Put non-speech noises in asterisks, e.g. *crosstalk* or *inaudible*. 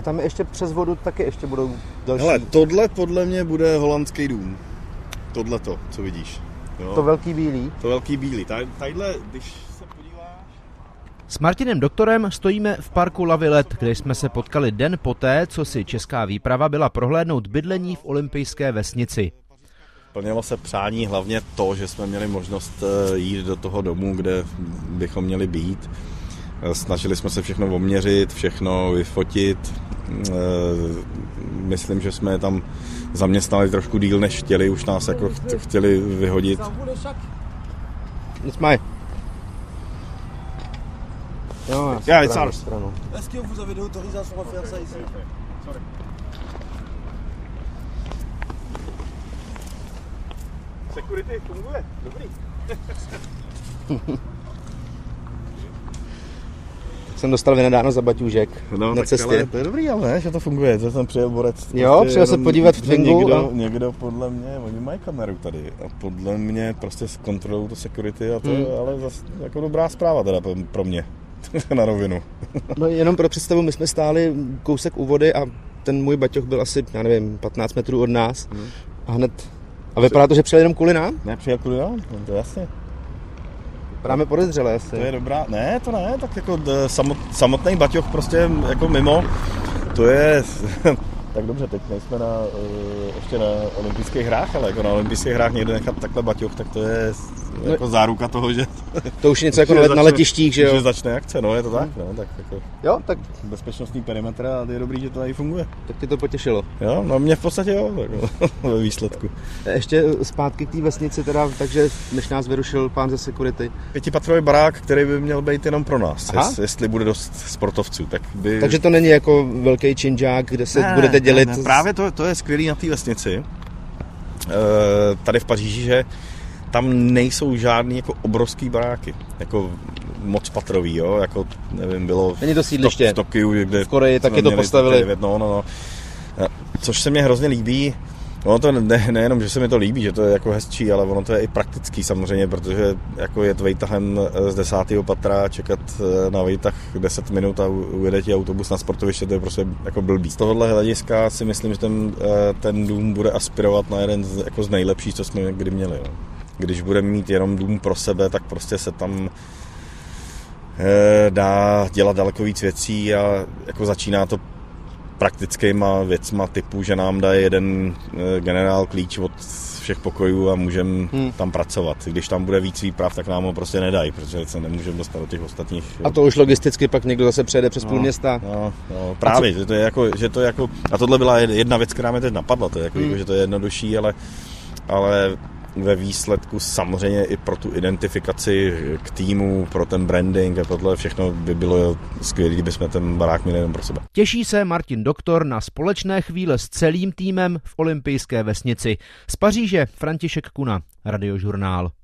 A tam je ještě přes vodu taky ještě budou další. Hele, tohle podle mě bude holandský dům. Tohle to, co vidíš. Jo? To velký bílý. To velký bílý. Tadyhle, když se podíváš... S Martinem Doktorem stojíme v parku Lavilet, kde jsme se potkali den poté, co si česká výprava byla prohlédnout bydlení v olympijské vesnici. Plnilo se přání hlavně to, že jsme měli možnost eh, jít do toho domu, kde bychom měli být. Eh, snažili jsme se všechno oměřit, všechno vyfotit. Eh, myslím, že jsme tam zaměstnali trošku díl, než chtěli. Už nás jako chtěli vyhodit. Nicméně. Jo, já yeah, it's stranu. Est-ce que vous avez l'autorisation à faire ça ici Security funguje, dobrý. *laughs* jsem dostal vynadáno za baťůžek no, na cestě. Ale to je dobrý, ale ne, že to funguje, že tam přijel borec. Jo, prostě přijel se podívat v Twingu. Někdo, a... někdo podle mě, oni mají kameru tady a podle mě prostě kontrolují to security a to, hmm. ale zase jako dobrá zpráva teda pro mě. *laughs* na rovinu. no jenom pro představu, my jsme stáli kousek u vody a ten můj baťoch byl asi, já nevím, 15 metrů od nás hmm. a hned a vypadá to, že přijel jenom kvůli nám? Ne, přijel kvůli nám, to jasně. Vypadáme podezřelé asi. To je dobrá, ne, to ne, tak jako samot, samotný baťoch prostě jako mimo, to je, *laughs* tak dobře, teď nejsme na, uh, ještě na olympijských hrách, ale jako na olympijských hrách někde nechat takhle baťoch, tak to je no, jako záruka toho, že... To už je něco *laughs* jako na, na letištích, že jo? Že začne akce, no je to tak, no, tak jako... Jo, tak... Bezpečnostní perimetr a je dobrý, že to tady funguje. Tak ti to potěšilo. Jo, no mě v podstatě jo, tak, *laughs* ve výsledku. Ještě zpátky k té vesnici teda, takže než nás vyrušil pán ze security. Pětipatrový barák, který by měl být jenom pro nás, jest, jestli bude dost sportovců, tak by... Takže to není jako velký činžák, kde se ne, budete dělit... Ne, ne, právě to, to je skvělý na té vesnici, e, tady v Paříži, že tam nejsou žádný jako obrovský baráky, jako moc patrový, jo, jako nevím, bylo Není to sídliště. v Tokiu, kde v Koreji taky to postavili. no, no, no. Což se mně hrozně líbí, Ono to ne, nejenom, že se mi to líbí, že to je jako hezčí, ale ono to je i praktický samozřejmě, protože jako je vejtahem z desátého patra čekat eh, na vejtah 10 minut a ujede ti autobus na sportoviště, to je prostě jako blbý. Z tohohle hlediska si myslím, že ten, eh, ten dům bude aspirovat na jeden z, jako z nejlepších, co jsme kdy měli. No. Když budeme mít jenom dům pro sebe, tak prostě se tam eh, dá dělat daleko víc věcí a jako začíná to praktickýma věcma typu, že nám dá jeden eh, generál klíč od všech pokojů a můžeme hmm. tam pracovat. Když tam bude víc výprav, tak nám ho prostě nedají, protože se nemůžeme dostat do těch ostatních. A to už logisticky pak někdo zase přejede přes no, půl města. No, no právě, že to je jako, že to je jako, a tohle byla jedna věc, která mě teď napadla, to je jako, hmm. že to je jednodušší, ale, ale ve výsledku samozřejmě i pro tu identifikaci k týmu, pro ten branding a tohle všechno by bylo skvělé, kdyby jsme ten barák měli jenom pro sebe. Těší se Martin Doktor na společné chvíle s celým týmem v olympijské vesnici. Z Paříže František Kuna, Radiožurnál.